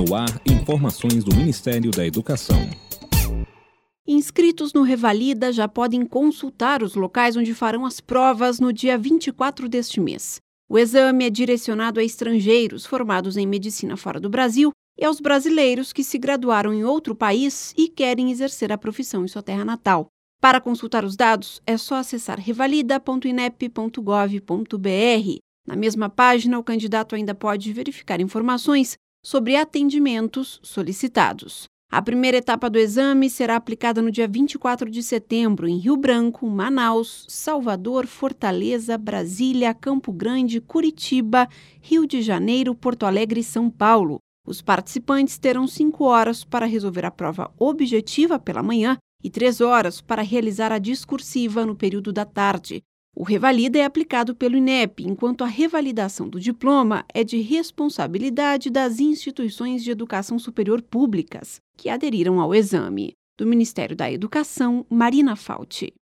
No ar, informações do Ministério da Educação. Inscritos no Revalida já podem consultar os locais onde farão as provas no dia 24 deste mês. O exame é direcionado a estrangeiros formados em medicina fora do Brasil e aos brasileiros que se graduaram em outro país e querem exercer a profissão em sua terra natal. Para consultar os dados, é só acessar revalida.inep.gov.br. Na mesma página, o candidato ainda pode verificar informações sobre atendimentos solicitados. A primeira etapa do exame será aplicada no dia 24 de setembro em Rio Branco, Manaus, Salvador, Fortaleza, Brasília, Campo Grande, Curitiba, Rio de Janeiro, Porto Alegre e São Paulo. Os participantes terão cinco horas para resolver a prova objetiva pela manhã e três horas para realizar a discursiva no período da tarde. O revalida é aplicado pelo INEP, enquanto a revalidação do diploma é de responsabilidade das instituições de educação superior públicas que aderiram ao exame. Do Ministério da Educação, Marina Fauti.